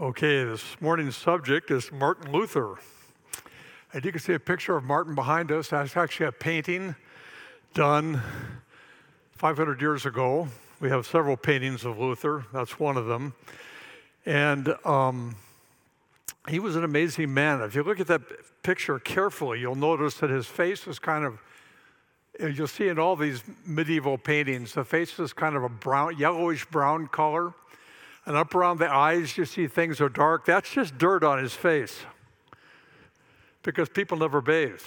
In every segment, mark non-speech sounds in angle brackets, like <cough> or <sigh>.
Okay, this morning's subject is Martin Luther. And you can see a picture of Martin behind us. That's actually a painting done 500 years ago. We have several paintings of Luther, that's one of them. And um, he was an amazing man. If you look at that picture carefully, you'll notice that his face is kind of, you'll see in all these medieval paintings, the face is kind of a brown, yellowish brown color. And up around the eyes, you see things are dark. That's just dirt on his face because people never bathe.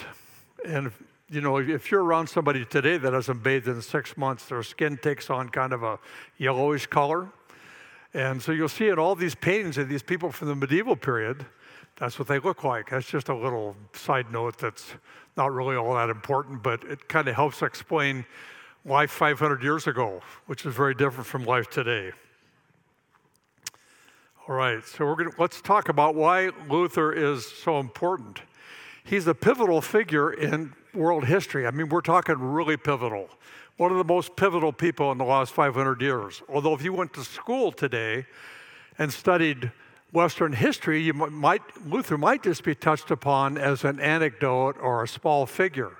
And, you know, if you're around somebody today that hasn't bathed in six months, their skin takes on kind of a yellowish color. And so you'll see in all these paintings of these people from the medieval period, that's what they look like. That's just a little side note that's not really all that important, but it kind of helps explain life 500 years ago, which is very different from life today. All right, so we're going to let's talk about why Luther is so important. He's a pivotal figure in world history. I mean, we're talking really pivotal. One of the most pivotal people in the last 500 years. Although, if you went to school today and studied Western history, you might, Luther might just be touched upon as an anecdote or a small figure.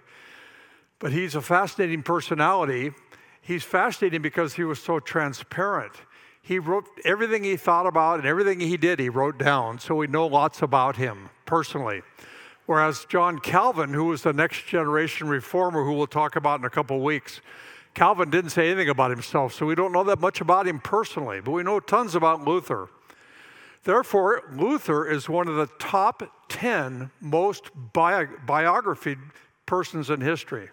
But he's a fascinating personality. He's fascinating because he was so transparent he wrote everything he thought about and everything he did, he wrote down. So we know lots about him personally. Whereas John Calvin, who was the next generation reformer, who we'll talk about in a couple of weeks, Calvin didn't say anything about himself, so we don't know that much about him personally, but we know tons about Luther. Therefore, Luther is one of the top 10 most bi- biographied persons in history.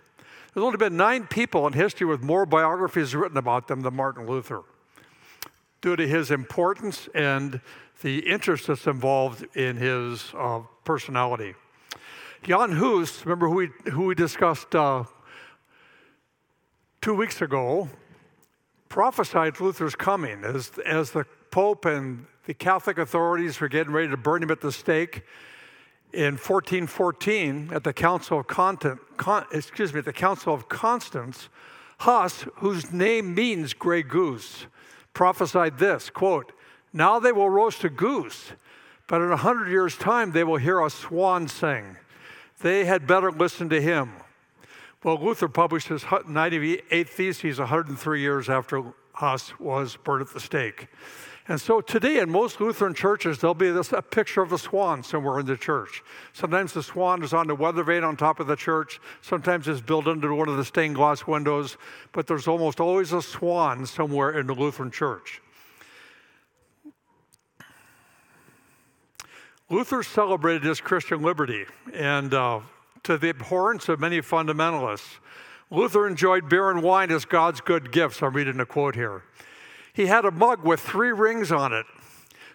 There's only been nine people in history with more biographies written about them than Martin Luther due to his importance and the interest that's involved in his uh, personality. Jan Hus, remember who we, who we discussed uh, two weeks ago, prophesied Luther's coming as, as the Pope and the Catholic authorities were getting ready to burn him at the stake. In 1414, at the Council of Content, Con, excuse me, at the Council of Constance, Huss, whose name means gray goose, prophesied this quote, Now they will roast a goose, but in a hundred years' time they will hear a swan sing. They had better listen to him. Well, Luther published his 98th Theses 103 years after Huss was burned at the stake. And so today in most Lutheran churches, there'll be this, a picture of a swan somewhere in the church. Sometimes the swan is on the weather vane on top of the church. Sometimes it's built into one of the stained glass windows. But there's almost always a swan somewhere in the Lutheran church. Luther celebrated his Christian liberty, and uh, to the abhorrence of many fundamentalists, Luther enjoyed beer and wine as God's good gifts. I'm reading a quote here. He had a mug with three rings on it.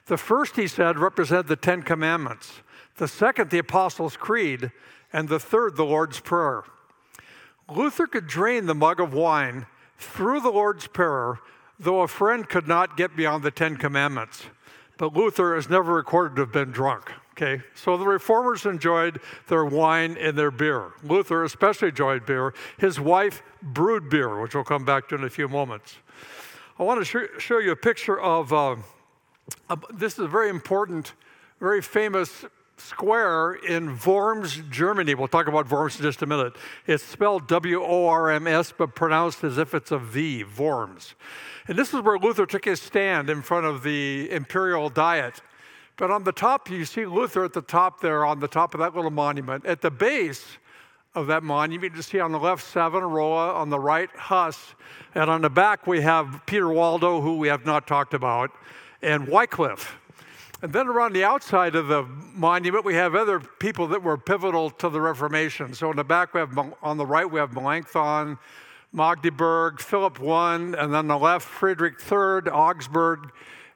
The first, he said, represented the Ten Commandments, the second, the Apostles' Creed, and the third, the Lord's Prayer. Luther could drain the mug of wine through the Lord's Prayer, though a friend could not get beyond the Ten Commandments. But Luther is never recorded to have been drunk. Okay, so the reformers enjoyed their wine and their beer. Luther especially enjoyed beer. His wife brewed beer, which we'll come back to in a few moments. I want to sh- show you a picture of uh, a, this is a very important, very famous square in Worms, Germany. We'll talk about Worms in just a minute. It's spelled W O R M S, but pronounced as if it's a V, Worms. And this is where Luther took his stand in front of the imperial diet. But on the top, you see Luther at the top there, on the top of that little monument. At the base, of that monument. You see on the left Savonarola, on the right Huss, and on the back we have Peter Waldo, who we have not talked about, and Wycliffe. And then around the outside of the monument, we have other people that were pivotal to the Reformation. So on the back, we have on the right we have Melanchthon, Magdeburg, Philip I, and then on the left Friedrich III, Augsburg,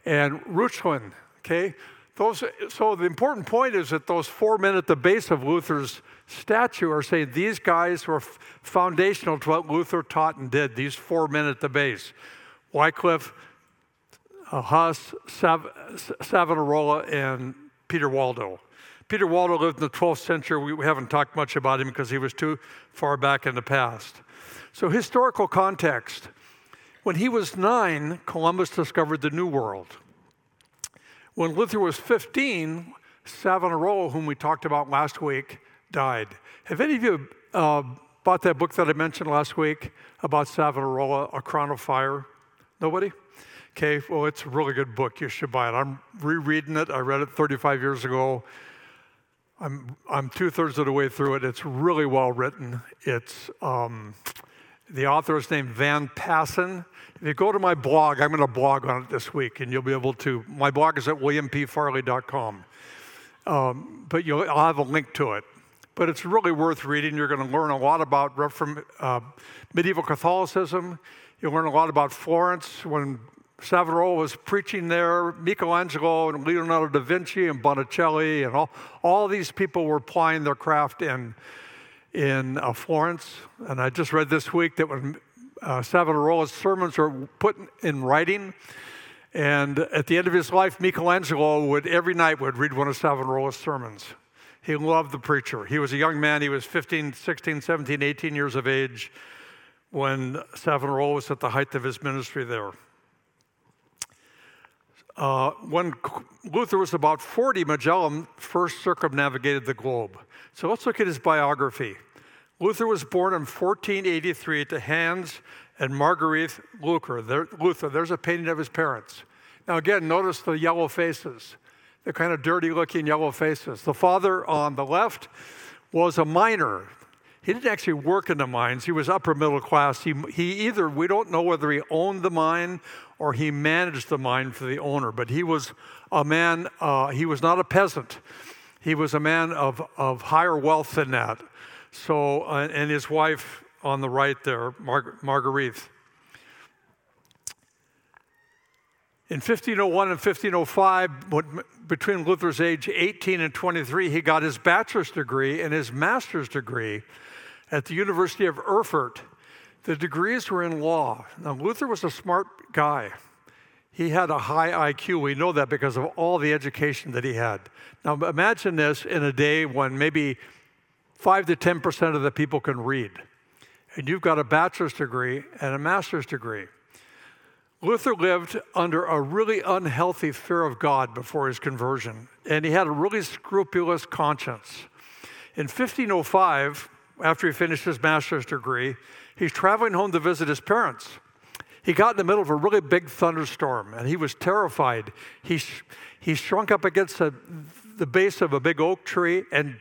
and Reuchlin. Okay, those. So the important point is that those four men at the base of Luther's statue are saying these guys were foundational to what Luther taught and did, these four men at the base Wycliffe, Huss, Sav- Savonarola, and Peter Waldo. Peter Waldo lived in the 12th century. We haven't talked much about him because he was too far back in the past. So, historical context. When he was nine, Columbus discovered the New World. When Luther was 15, Savonarola, whom we talked about last week, died. Have any of you uh, bought that book that I mentioned last week about Savonarola, A Crown of Fire? Nobody? Okay, well, it's a really good book. You should buy it. I'm rereading it. I read it 35 years ago. I'm, I'm two thirds of the way through it. It's really well written. It's um, the author is named Van Paassen. If you go to my blog, I'm going to blog on it this week, and you'll be able to. My blog is at williampfarley.com. Um, but you'll, I'll have a link to it. But it's really worth reading. You're going to learn a lot about from uh, medieval Catholicism. You'll learn a lot about Florence when Savonarola was preaching there. Michelangelo and Leonardo da Vinci and Botticelli and all, all these people were applying their craft in, in uh, Florence. And I just read this week that when uh, Savonarola's sermons were put in writing, and at the end of his life, Michelangelo would every night would read one of Savonarola's sermons. He loved the preacher. He was a young man. He was 15, 16, 17, 18 years of age when Savonarola was at the height of his ministry there. Uh, when Luther was about 40, Magellan first circumnavigated the globe. So let's look at his biography. Luther was born in 1483 to Hans and Marguerite Luther. There, Luther. There's a painting of his parents. Now, again, notice the yellow faces, the kind of dirty looking yellow faces. The father on the left was a miner. He didn't actually work in the mines, he was upper middle class. He, he either, we don't know whether he owned the mine or he managed the mine for the owner, but he was a man, uh, he was not a peasant. He was a man of, of higher wealth than that. So, uh, and his wife on the right there, Mar- Marguerite. In 1501 and 1505, between Luther's age 18 and 23, he got his bachelor's degree and his master's degree at the University of Erfurt. The degrees were in law. Now, Luther was a smart guy. He had a high IQ. We know that because of all the education that he had. Now, imagine this in a day when maybe 5 to 10% of the people can read. And you've got a bachelor's degree and a master's degree. Luther lived under a really unhealthy fear of God before his conversion, and he had a really scrupulous conscience. In 1505, after he finished his master's degree, he's traveling home to visit his parents. He got in the middle of a really big thunderstorm and he was terrified. He, he shrunk up against the, the base of a big oak tree and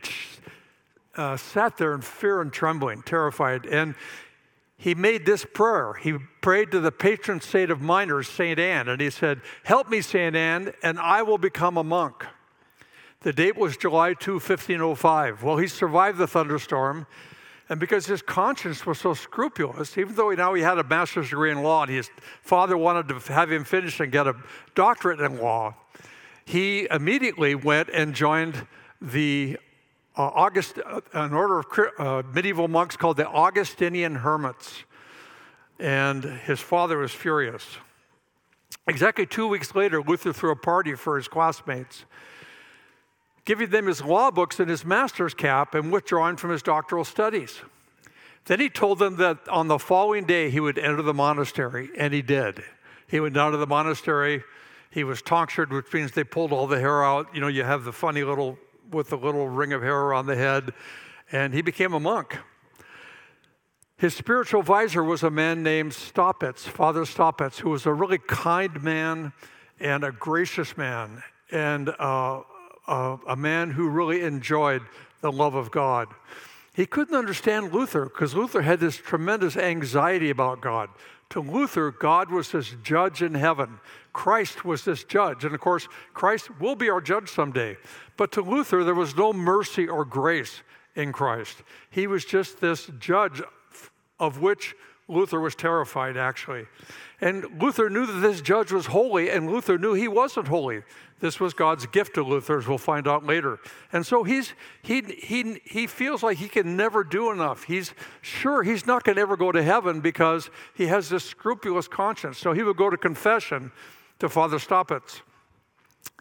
uh, sat there in fear and trembling, terrified. And he made this prayer. He prayed to the patron saint of miners, St. Anne, and he said, Help me, St. Anne, and I will become a monk. The date was July 2, 1505. Well, he survived the thunderstorm, and because his conscience was so scrupulous, even though now he had a master's degree in law and his father wanted to have him finish and get a doctorate in law, he immediately went and joined the uh, August, uh, an order of uh, medieval monks called the Augustinian Hermits. And his father was furious. Exactly two weeks later, Luther threw a party for his classmates, giving them his law books and his master's cap and withdrawing from his doctoral studies. Then he told them that on the following day he would enter the monastery, and he did. He went down to the monastery. He was tonsured, which means they pulled all the hair out. You know, you have the funny little with the little ring of hair around the head, and he became a monk. His spiritual advisor was a man named Staupitz, Father Staupitz, who was a really kind man and a gracious man, and uh, uh, a man who really enjoyed the love of God. He couldn't understand Luther because Luther had this tremendous anxiety about God. To Luther, God was this judge in heaven. Christ was this judge. And of course, Christ will be our judge someday. But to Luther, there was no mercy or grace in Christ. He was just this judge of which Luther was terrified, actually. And Luther knew that this judge was holy, and Luther knew he wasn't holy. This was God's gift to Luther, as we'll find out later. And so he's, he, he, he feels like he can never do enough. He's sure he's not going to ever go to heaven because he has this scrupulous conscience. So he would go to confession to Father Staupitz.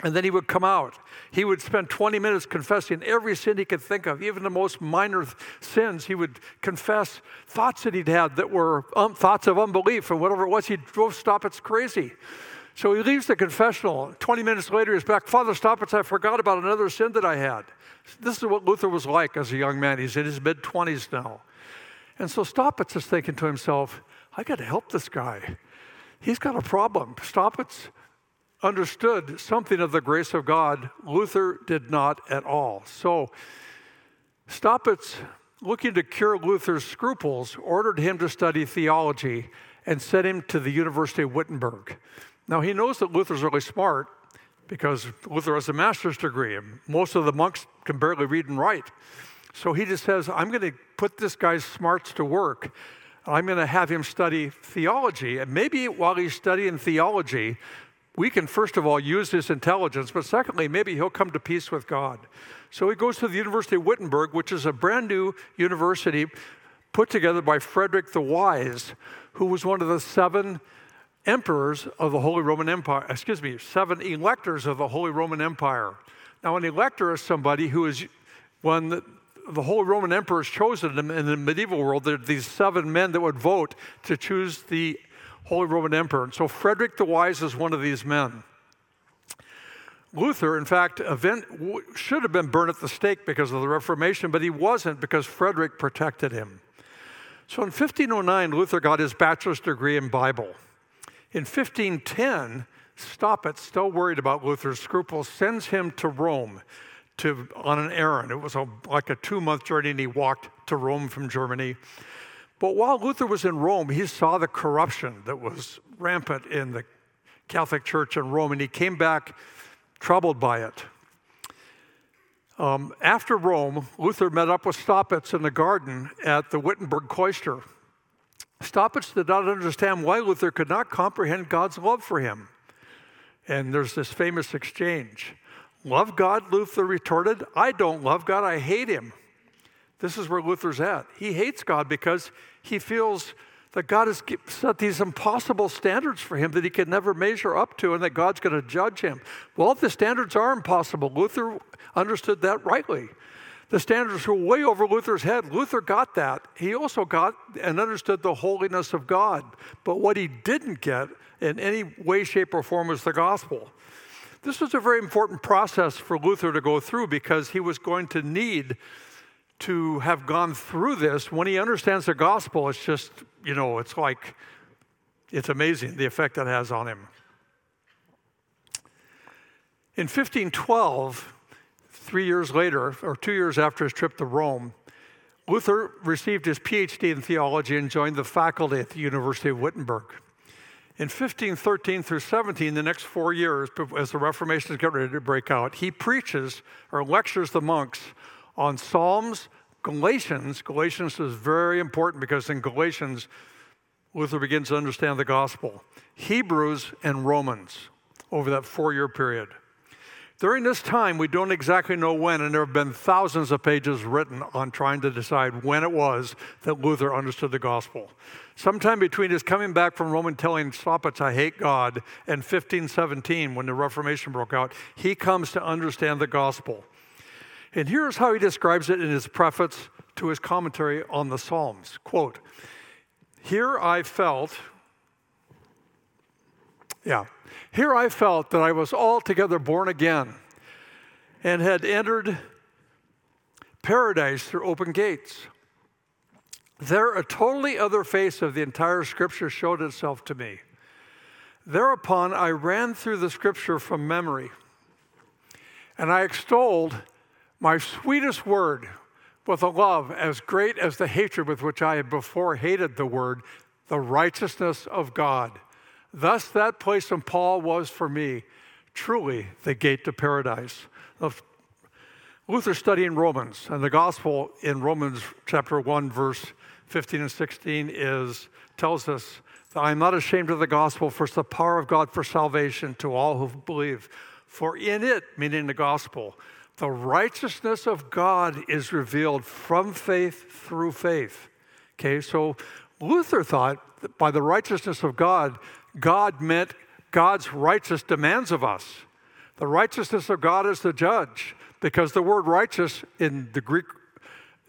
And then he would come out. He would spend 20 minutes confessing every sin he could think of, even the most minor sins. He would confess thoughts that he'd had that were um, thoughts of unbelief and whatever it was. He drove Staupitz crazy. So he leaves the confessional. 20 minutes later, he's back. Father Staupitz, I forgot about another sin that I had. This is what Luther was like as a young man. He's in his mid 20s now. And so Staupitz is thinking to himself, I got to help this guy. He's got a problem. Staupitz understood something of the grace of God. Luther did not at all. So Staupitz, looking to cure Luther's scruples, ordered him to study theology and sent him to the University of Wittenberg. Now, he knows that Luther's really smart because Luther has a master's degree, and most of the monks can barely read and write. So he just says, I'm going to put this guy's smarts to work. I'm going to have him study theology. And maybe while he's studying theology, we can first of all use his intelligence, but secondly, maybe he'll come to peace with God. So he goes to the University of Wittenberg, which is a brand new university put together by Frederick the Wise, who was one of the seven emperors of the Holy Roman Empire, excuse me, seven electors of the Holy Roman Empire. Now, an elector is somebody who is when the, the Holy Roman Emperor is chosen in the medieval world. There are these seven men that would vote to choose the Holy Roman Emperor. And so Frederick the Wise is one of these men. Luther, in fact, event, should have been burned at the stake because of the Reformation, but he wasn't because Frederick protected him. So in 1509, Luther got his bachelor's degree in Bible. In 1510, Staupitz, still worried about Luther's scruples, sends him to Rome to, on an errand. It was a, like a two month journey, and he walked to Rome from Germany. But while Luther was in Rome, he saw the corruption that was rampant in the Catholic Church in Rome, and he came back troubled by it. Um, after Rome, Luther met up with Staupitz in the garden at the Wittenberg cloister. Staupitz did not understand why Luther could not comprehend God's love for him. And there's this famous exchange. Love God, Luther retorted. I don't love God, I hate him. This is where Luther's at. He hates God because he feels that God has set these impossible standards for him that he can never measure up to and that God's going to judge him. Well, the standards are impossible. Luther understood that rightly. The standards were way over Luther's head. Luther got that. He also got and understood the holiness of God. But what he didn't get in any way, shape, or form was the gospel. This was a very important process for Luther to go through because he was going to need to have gone through this. When he understands the gospel, it's just, you know, it's like, it's amazing the effect that has on him. In 1512, three years later, or two years after his trip to Rome, Luther received his PhD in theology and joined the faculty at the University of Wittenberg. In 1513 through 17, the next four years, as the Reformation is getting ready to break out, he preaches or lectures the monks on Psalms, Galatians. Galatians is very important because in Galatians, Luther begins to understand the gospel. Hebrews and Romans over that four year period. During this time, we don't exactly know when, and there have been thousands of pages written on trying to decide when it was that Luther understood the gospel. Sometime between his coming back from Rome and telling Staupitz, I hate God, and 1517, when the Reformation broke out, he comes to understand the gospel. And here's how he describes it in his preface to his commentary on the Psalms. Quote, Here I felt, yeah, here I felt that I was altogether born again and had entered paradise through open gates. There, a totally other face of the entire scripture showed itself to me. Thereupon, I ran through the scripture from memory, and I extolled my sweetest word with a love as great as the hatred with which I had before hated the word, the righteousness of God. Thus, that place in Paul was for me truly the gate to paradise. Luther studying Romans, and the gospel in Romans chapter 1, verse 15 and 16 is tells us that I am not ashamed of the gospel, for it's the power of God for salvation to all who believe. For in it, meaning the gospel, the righteousness of God is revealed from faith through faith. Okay, so Luther thought that by the righteousness of God, God meant God's righteous demands of us. The righteousness of God is the judge, because the word righteous in the Greek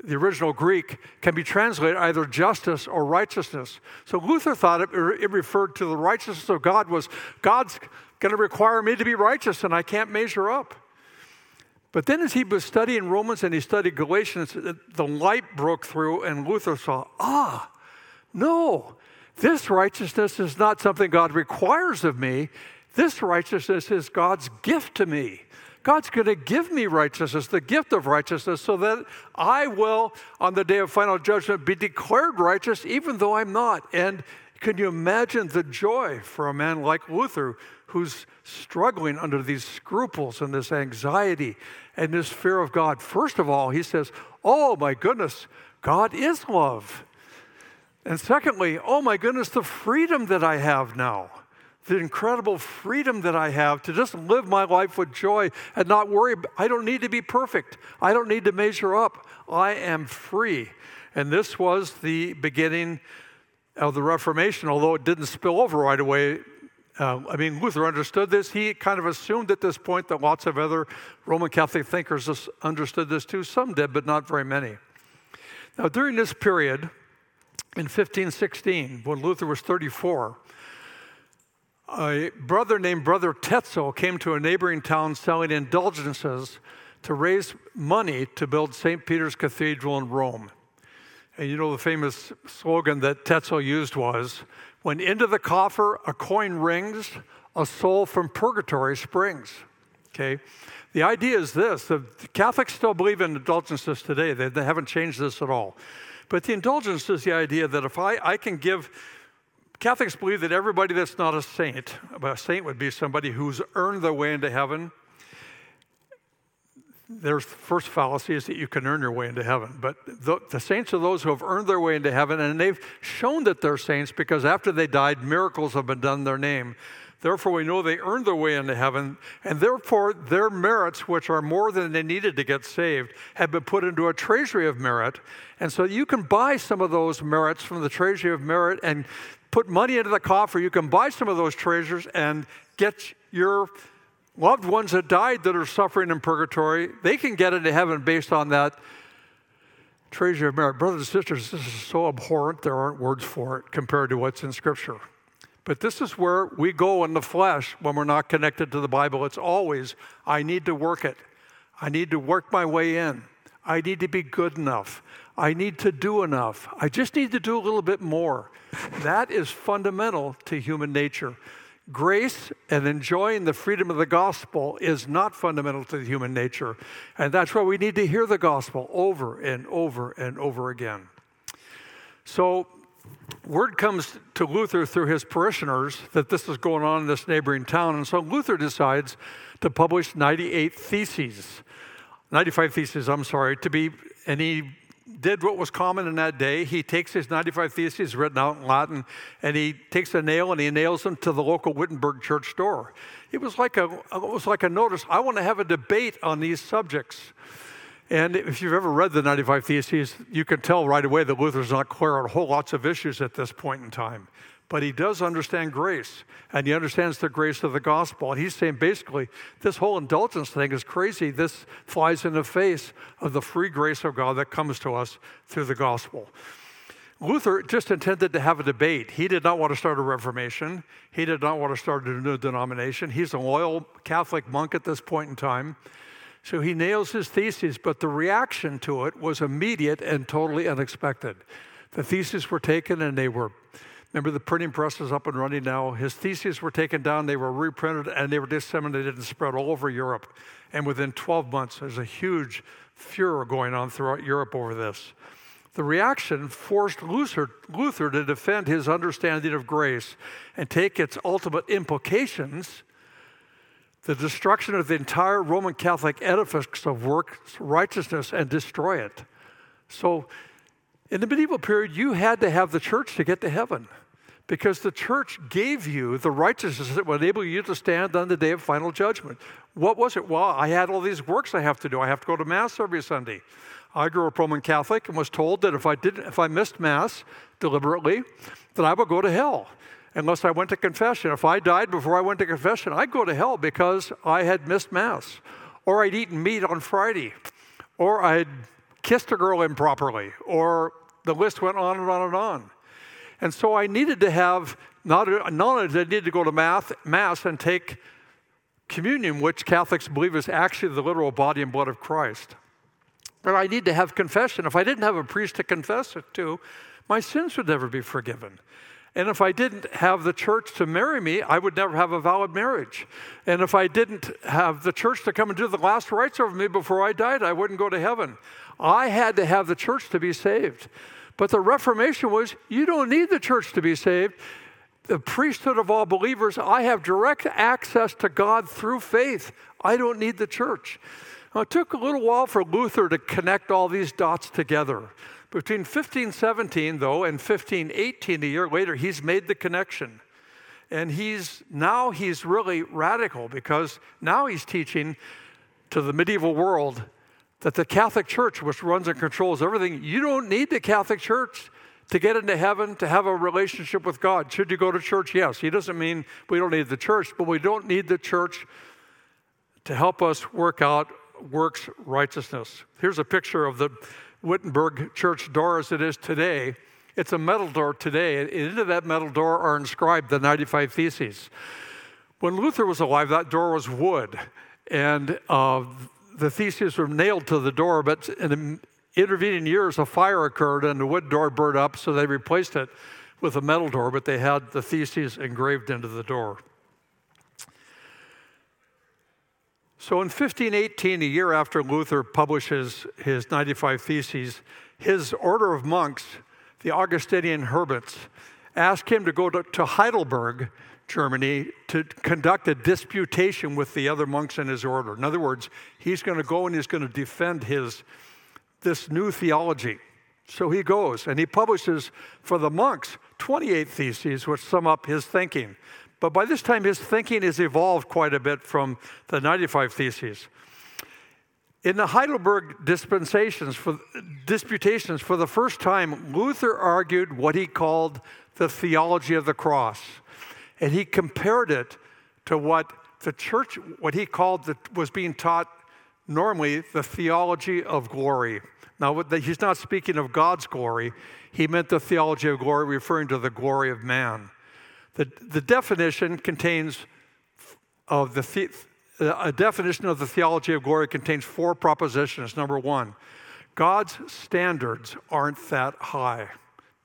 the original Greek, can be translated either justice or righteousness. So Luther thought it, it referred to the righteousness of God was God's going to require me to be righteous and I can't measure up. But then, as he was studying Romans and he studied Galatians, the light broke through, and Luther saw, ah, no, this righteousness is not something God requires of me. This righteousness is God's gift to me. God's going to give me righteousness, the gift of righteousness, so that I will, on the day of final judgment, be declared righteous, even though I'm not. And can you imagine the joy for a man like Luther who's struggling under these scruples and this anxiety and this fear of God. First of all, he says, Oh my goodness, God is love. And secondly, oh my goodness, the freedom that I have now, the incredible freedom that I have to just live my life with joy and not worry. I don't need to be perfect, I don't need to measure up. I am free. And this was the beginning of the Reformation, although it didn't spill over right away uh, I mean, Luther understood this. He kind of assumed at this point that lots of other Roman Catholic thinkers understood this too. Some did, but not very many. Now, during this period, in 1516, when Luther was 34, a brother named Brother Tetzel came to a neighboring town selling indulgences to raise money to build St. Peter's Cathedral in Rome. And you know the famous slogan that Tetzel used was when into the coffer a coin rings, a soul from purgatory springs. Okay? The idea is this the Catholics still believe in indulgences today, they, they haven't changed this at all. But the indulgence is the idea that if I, I can give, Catholics believe that everybody that's not a saint, a saint would be somebody who's earned their way into heaven, their first fallacy is that you can earn your way into heaven. But the, the, saints are those who have earned their way into heaven, and they've shown that they're saints because after they died, miracles have been done in their name. Therefore, we know they earned their way into heaven, and therefore their merits, which are more than they needed to get saved, have been put into a treasury of merit. And so you can buy some of those merits from the treasury of merit and put money into the coffer. You can buy some of those treasures and get your loved ones that died that are suffering in purgatory, they can get into heaven based on that treasure of merit. Brothers and sisters, this is so abhorrent, there aren't words for it compared to what's in Scripture. But this is where we go in the flesh when we're not connected to the Bible. It's always, I need to work it. I need to work my way in. I need to be good enough. I need to do enough. I just need to do a little bit more. That is fundamental to human nature. Grace and enjoying the freedom of the gospel is not fundamental to the human nature. And that's why we need to hear the gospel over and over and over again. So, word comes to Luther through his parishioners that this is going on in this neighboring town. And so Luther decides to publish 98 theses, 95 theses, I'm sorry, to be, and he did what was common in that day. He takes his 95 Theses written out in Latin and he takes a nail and he nails them to the local Wittenberg church door. It was like a, it was like a notice. I want to have a debate on these subjects. And if you've ever read the 95 Theses, you can tell right away that Luther's not clear on whole lots of issues at this point in time but he does understand grace and he understands the grace of the gospel. And he's saying basically, this whole indulgence thing is crazy. This flies in the face of the free grace of God that comes to us through the gospel. Luther just intended to have a debate. He did not want to start a reformation. He did not want to start a new denomination. He's a loyal Catholic monk at this point in time. So he nails his theses, but the reaction to it was immediate and totally unexpected. The theses were taken and they were Remember, the printing press is up and running now. His theses were taken down, they were reprinted, and they were disseminated and spread all over Europe. And within 12 months, there's a huge furor going on throughout Europe over this. The reaction forced Luther, Luther to defend his understanding of grace and take its ultimate implications the destruction of the entire Roman Catholic edifice of works, righteousness, and destroy it. So, in the medieval period, you had to have the church to get to heaven because the church gave you the righteousness that would enable you to stand on the day of final judgment. What was it? Well, I had all these works I have to do. I have to go to Mass every Sunday. I grew up Roman Catholic and was told that if I didn't, if I missed Mass deliberately, that I would go to hell unless I went to confession. If I died before I went to confession, I'd go to hell because I had missed Mass, or I'd eaten meat on Friday, or I'd kissed a girl improperly, or the list went on and on and on. And so I needed to have, not, did I need to go to math, Mass and take communion, which Catholics believe is actually the literal body and blood of Christ, but I need to have confession. If I didn't have a priest to confess it to, my sins would never be forgiven. And if I didn't have the church to marry me, I would never have a valid marriage. And if I didn't have the church to come and do the last rites over me before I died, I wouldn't go to heaven. I had to have the church to be saved. But the Reformation was you don't need the church to be saved. The priesthood of all believers, I have direct access to God through faith. I don't need the church. Now, it took a little while for Luther to connect all these dots together. Between 1517, though, and 1518, a year later, he's made the connection. And he's now he's really radical because now he's teaching to the medieval world that the Catholic Church, which runs and controls everything, you don't need the Catholic Church to get into heaven, to have a relationship with God. Should you go to church? Yes. He doesn't mean we don't need the church, but we don't need the church to help us work out works righteousness. Here's a picture of the Wittenberg church door as it is today. It's a metal door today. And into that metal door are inscribed the 95 Theses. When Luther was alive, that door was wood. And uh, the theses were nailed to the door, but in the intervening years, a fire occurred and the wood door burned up, so they replaced it with a metal door, but they had the theses engraved into the door. So in 1518, a year after Luther publishes his 95 Theses, his order of monks, the Augustinian hermits, asked him to go to, to Heidelberg, Germany, to conduct a disputation with the other monks in his order. In other words, he's going to go and he's going to defend his this new theology. So he goes and he publishes for the monks 28 theses which sum up his thinking. But by this time, his thinking has evolved quite a bit from the 95 Theses. In the Heidelberg dispensations for, disputations, for the first time, Luther argued what he called the theology of the cross. And he compared it to what the church, what he called the, was being taught normally, the theology of glory. Now, he's not speaking of God's glory, he meant the theology of glory, referring to the glory of man. The, the definition contains of the, a definition of the theology of glory contains four propositions. Number one, God's standards aren't that high.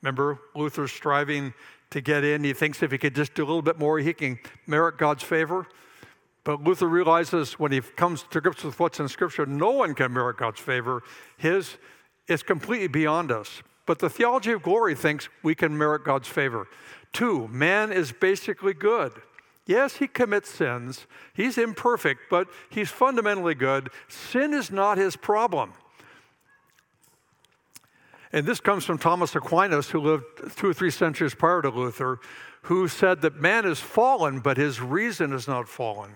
Remember, Luther's striving to get in. He thinks if he could just do a little bit more, he can merit God's favor. But Luther realizes when he comes to grips with what's in Scripture, no one can merit God's favor. His is completely beyond us. But the theology of glory thinks we can merit God's favor. Two, man is basically good. Yes, he commits sins. He's imperfect, but he's fundamentally good. Sin is not his problem. And this comes from Thomas Aquinas, who lived two or three centuries prior to Luther, who said that man is fallen, but his reason is not fallen.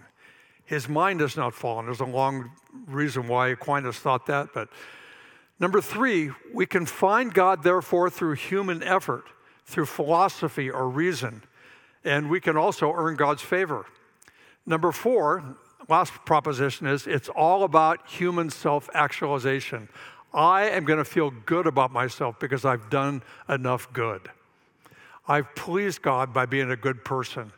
His mind is not fallen. There's a long reason why Aquinas thought that. But number three, we can find God, therefore, through human effort through philosophy or reason, and we can also earn God's favor. Number four, last proposition is it's all about human self actualization. I am going to feel good about myself because I've done enough good. I've pleased God by being a good person.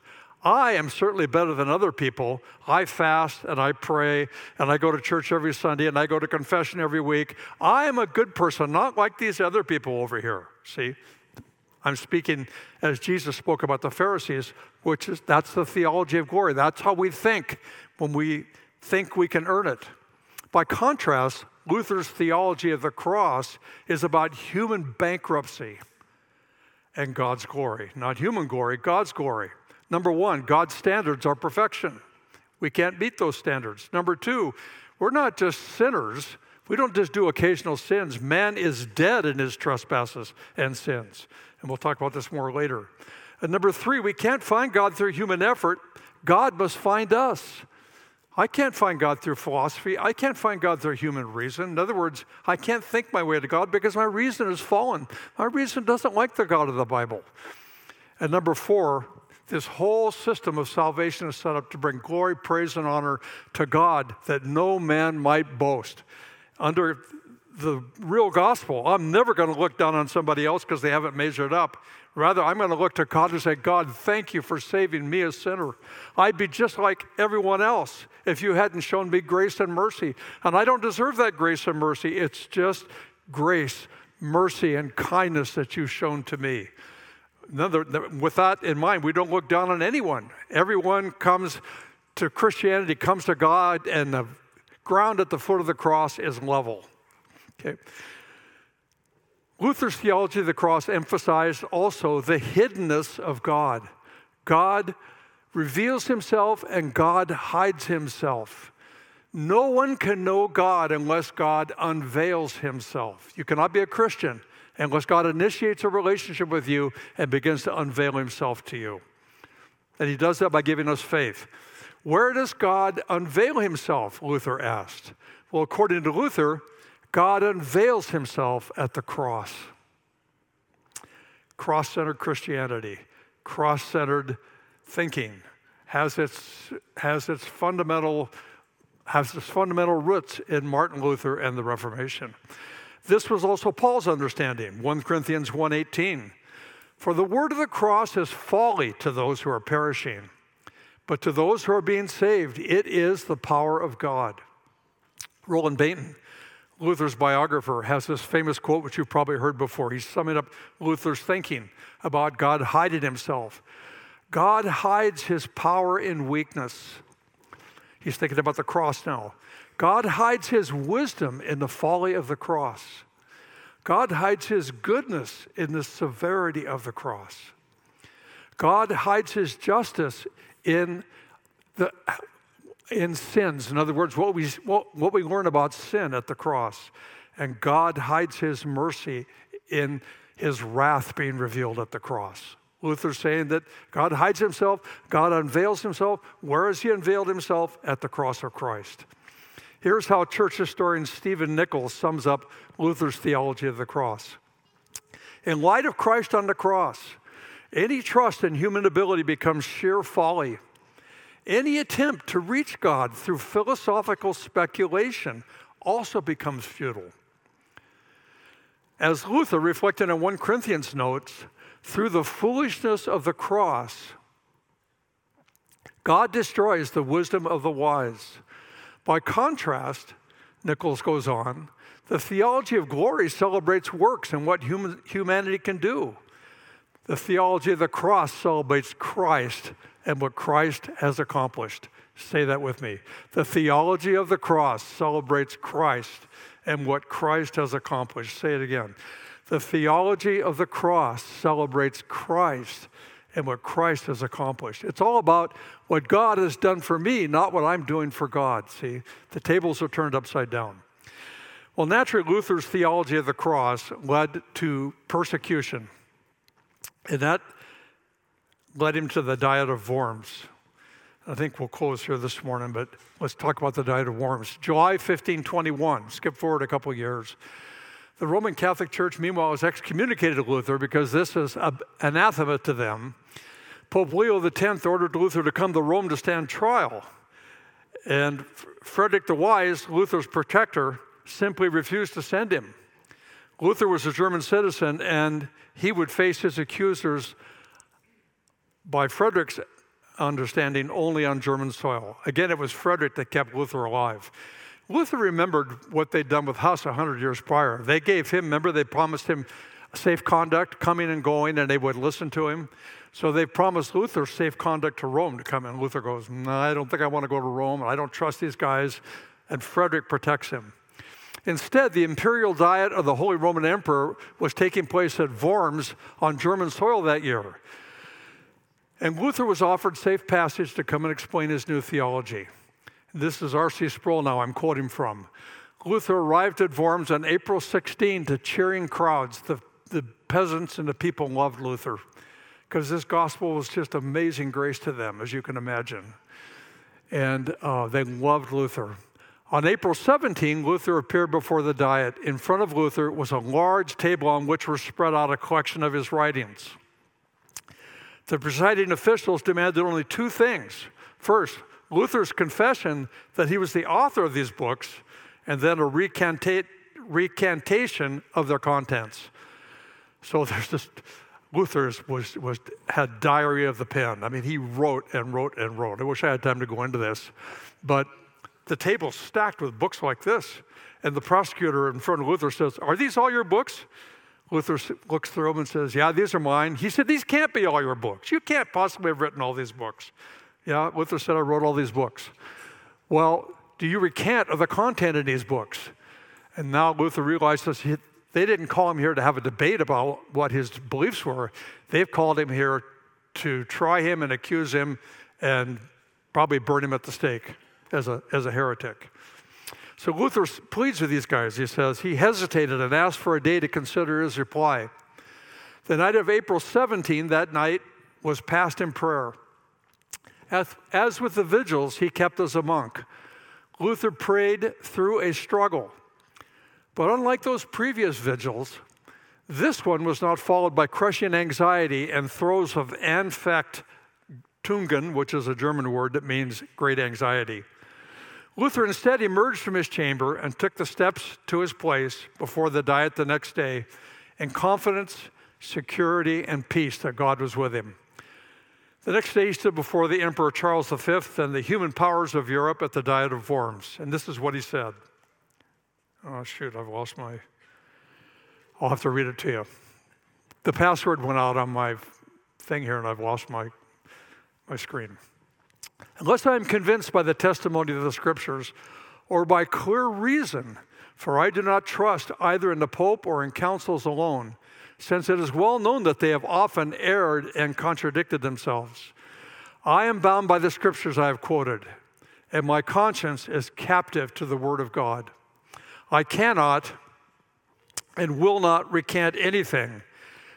I am certainly better than other people. I fast and I pray and I go to church every Sunday and I go to confession every week. I am a good person, not like these other people over here. See, I'm speaking as Jesus spoke about the Pharisees, which is that's the theology of glory. That's how we think when we think we can earn it. By contrast, Luther's theology of the cross is about human bankruptcy and God's glory. Not human glory, God's glory. Number one, God's standards are perfection. We can't meet those standards. Number two, we're not just sinners. We don't just do occasional sins. Man is dead in his trespasses and sins. And we'll talk about this more later. And number three, we can't find God through human effort. God must find us. I can't find God through philosophy. I can't find God through human reason. In other words, I can't think my way to God because my reason is fallen. My reason doesn't like the God of the Bible. And number four, this whole system of salvation is set up to bring glory, praise, and honor to God that no man might boast. Under the real gospel. I'm never going to look down on somebody else because they haven't measured up. Rather, I'm going to look to God and say, God, thank you for saving me, a sinner. I'd be just like everyone else if you hadn't shown me grace and mercy. And I don't deserve that grace and mercy. It's just grace, mercy, and kindness that you've shown to me. With that in mind, we don't look down on anyone. Everyone comes to Christianity, comes to God, and the ground at the foot of the cross is level. Okay. Luther's theology of the cross emphasized also the hiddenness of God. God reveals himself and God hides himself. No one can know God unless God unveils himself. You cannot be a Christian unless God initiates a relationship with you and begins to unveil himself to you. And he does that by giving us faith. Where does God unveil himself? Luther asked. Well, according to Luther, God unveils himself at the cross. Cross centered Christianity, cross centered thinking has its, has its fundamental has its fundamental roots in Martin Luther and the Reformation. This was also Paul's understanding, 1 Corinthians 1:18. For the word of the cross is folly to those who are perishing, but to those who are being saved, it is the power of God. Roland Bainton Luther's biographer has this famous quote, which you've probably heard before. He's summing up Luther's thinking about God hiding himself. God hides his power in weakness. He's thinking about the cross now. God hides his wisdom in the folly of the cross. God hides his goodness in the severity of the cross. God hides his justice in the in sins. In other words, what we, what, what we learn about sin at the cross. And God hides his mercy in his wrath being revealed at the cross. Luther's saying that God hides himself, God unveils himself. Where has he unveiled himself? At the cross of Christ. Here's how church historian Stephen Nichols sums up Luther's theology of the cross. In light of Christ on the cross, any trust in human ability becomes sheer folly. Any attempt to reach God through philosophical speculation also becomes futile. As Luther reflected in 1 Corinthians notes, through the foolishness of the cross, God destroys the wisdom of the wise. By contrast, Nichols goes on, the theology of glory celebrates works and what human, humanity can do. The theology of the cross celebrates Christ and what Christ has accomplished. Say that with me. The theology of the cross celebrates Christ and what Christ has accomplished. Say it again. The theology of the cross celebrates Christ and what Christ has accomplished. It's all about what God has done for me, not what I'm doing for God. See, the tables are turned upside down. Well, naturally, Luther's theology of the cross led to persecution. And that led him to the Diet of Worms. I think we'll close here this morning, but let's talk about the Diet of Worms. July 1521, skip forward a couple years. The Roman Catholic Church, meanwhile, has excommunicated Luther because this is anathema to them. Pope Leo X ordered Luther to come to Rome to stand trial. And Frederick the Wise, Luther's protector, simply refused to send him. Luther was a German citizen, and he would face his accusers by Frederick's understanding, only on German soil. Again, it was Frederick that kept Luther alive. Luther remembered what they'd done with Huss 100 years prior. They gave him, remember, they promised him safe conduct, coming and going, and they would listen to him. So they promised Luther safe conduct to Rome to come in. Luther goes, No, I don't think I want to go to Rome. I don't trust these guys. And Frederick protects him. Instead, the imperial diet of the Holy Roman Emperor was taking place at Worms on German soil that year. And Luther was offered safe passage to come and explain his new theology. This is R.C. Sproul now, I'm quoting from. Luther arrived at Worms on April 16 to cheering crowds. The, the peasants and the people loved Luther because this gospel was just amazing grace to them, as you can imagine. And uh, they loved Luther. On April 17, Luther appeared before the Diet. In front of Luther was a large table on which were spread out a collection of his writings. The presiding officials demanded only two things. First, Luther's confession that he was the author of these books, and then a recantation of their contents. So <laughs> there's this, Luther was, was, had diary of the pen. I mean, he wrote and wrote and wrote. I wish I had time to go into this. But the table's stacked with books like this. And the prosecutor in front of Luther says, Are these all your books? Luther looks through them and says, Yeah, these are mine. He said, These can't be all your books. You can't possibly have written all these books. Yeah, Luther said, I wrote all these books. Well, do you recant of the content in these books? And now Luther realizes he, they didn't call him here to have a debate about what his beliefs were. They've called him here to try him and accuse him and probably burn him at the stake as a, as a heretic. So Luther pleads with these guys. He says he hesitated and asked for a day to consider his reply. The night of April 17, that night was passed in prayer. As, as with the vigils he kept as a monk, Luther prayed through a struggle. But unlike those previous vigils, this one was not followed by crushing anxiety and throes of Anfechtung, which is a German word that means great anxiety. Luther instead emerged from his chamber and took the steps to his place before the diet the next day in confidence, security, and peace that God was with him. The next day, he stood before the Emperor Charles V and the human powers of Europe at the Diet of Worms. And this is what he said. Oh, shoot, I've lost my. I'll have to read it to you. The password went out on my thing here, and I've lost my, my screen. Unless I am convinced by the testimony of the scriptures or by clear reason, for I do not trust either in the Pope or in councils alone, since it is well known that they have often erred and contradicted themselves. I am bound by the scriptures I have quoted, and my conscience is captive to the word of God. I cannot and will not recant anything,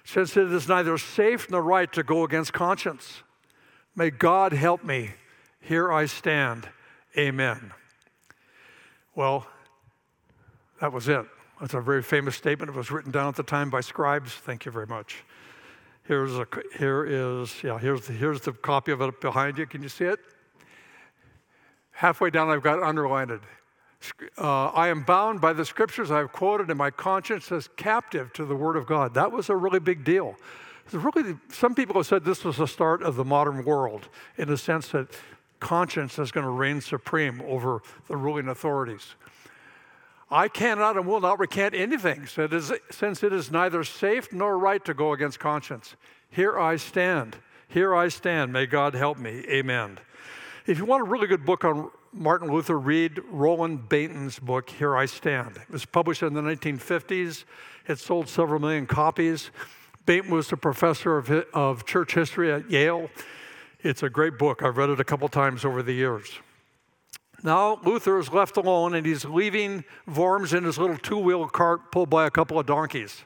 since it is neither safe nor right to go against conscience. May God help me. Here I stand. Amen. Well, that was it. That's a very famous statement. It was written down at the time by scribes. Thank you very much. Here's a, here is, yeah, here's the, here's the copy of it behind you. Can you see it? Halfway down, I've got underlined. Uh, I am bound by the scriptures I have quoted, and my conscience is captive to the word of God. That was a really big deal. Really, some people have said this was the start of the modern world in the sense that conscience is going to reign supreme over the ruling authorities. I cannot and will not recant anything, since it is neither safe nor right to go against conscience. Here I stand. Here I stand. May God help me. Amen. If you want a really good book on Martin Luther, read Roland Bainton's book, Here I Stand. It was published in the 1950s. It sold several million copies. Bainton was a professor of, of church history at Yale. It's a great book. I've read it a couple times over the years. Now Luther is left alone and he's leaving Worms in his little two wheel cart pulled by a couple of donkeys.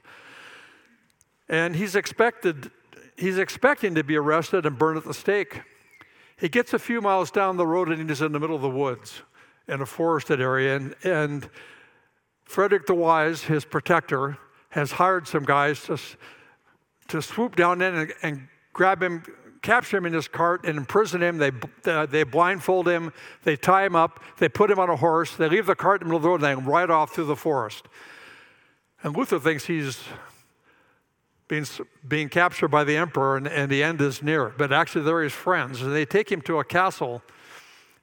And he's expected, he's expecting to be arrested and burned at the stake. He gets a few miles down the road and he's in the middle of the woods in a forested area. And, and Frederick the Wise, his protector, has hired some guys to to swoop down in and, and grab him, capture him in his cart, and imprison him. They, uh, they blindfold him, they tie him up, they put him on a horse, they leave the cart in the middle of the road, and they ride off through the forest. And Luther thinks he's being, being captured by the emperor and, and the end is near. But actually, they're his friends. And they take him to a castle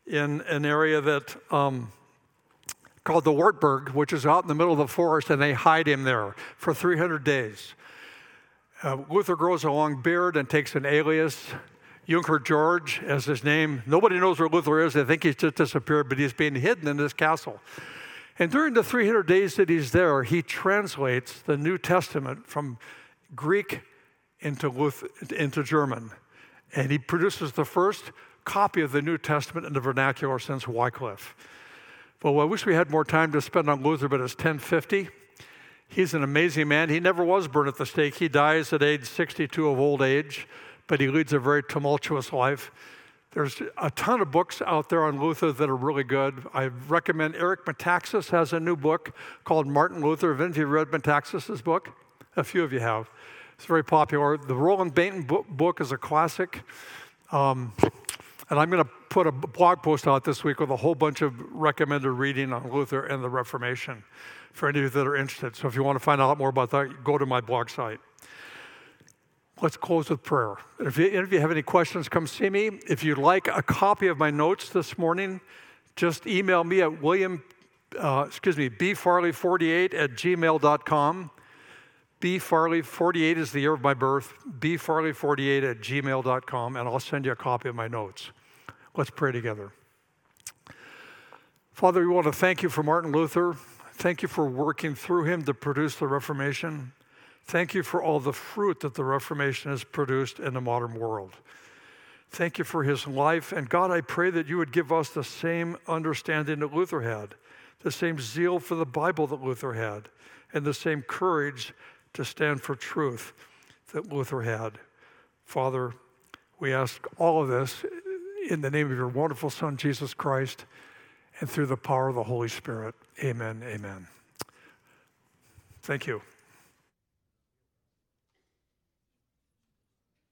in an area that um, called the Wartburg, which is out in the middle of the forest, and they hide him there for 300 days. Uh, Luther grows a long beard and takes an alias, Junker George, as his name. Nobody knows where Luther is. They think he's just disappeared, but he's being hidden in this castle. And during the 300 days that he's there, he translates the New Testament from Greek into, Luther, into German. And he produces the first copy of the New Testament in the vernacular since Wycliffe. Well, I wish we had more time to spend on Luther, but it's 1050. He's an amazing man. He never was burned at the stake. He dies at age 62 of old age, but he leads a very tumultuous life. There's a ton of books out there on Luther that are really good. I recommend Eric Metaxas has a new book called Martin Luther. Have any of you read Metaxas' book? A few of you have. It's very popular. The Roland Bainton book is a classic. Um, And I'm going to put a blog post out this week with a whole bunch of recommended reading on Luther and the Reformation for any of you that are interested. So if you want to find out more about that, go to my blog site. Let's close with prayer. If, you, if you have any questions, come see me. If you'd like a copy of my notes this morning, just email me at William, uh, excuse me, bfarley48 at gmail.com. bfarley48 is the year of my birth, bfarley48 at gmail.com, and I'll send you a copy of my notes. Let's pray together. Father, we want to thank you for Martin Luther. Thank you for working through him to produce the Reformation. Thank you for all the fruit that the Reformation has produced in the modern world. Thank you for his life. And God, I pray that you would give us the same understanding that Luther had, the same zeal for the Bible that Luther had, and the same courage to stand for truth that Luther had. Father, we ask all of this in the name of your wonderful Son, Jesus Christ, and through the power of the Holy Spirit. Amen. Amen. Thank you.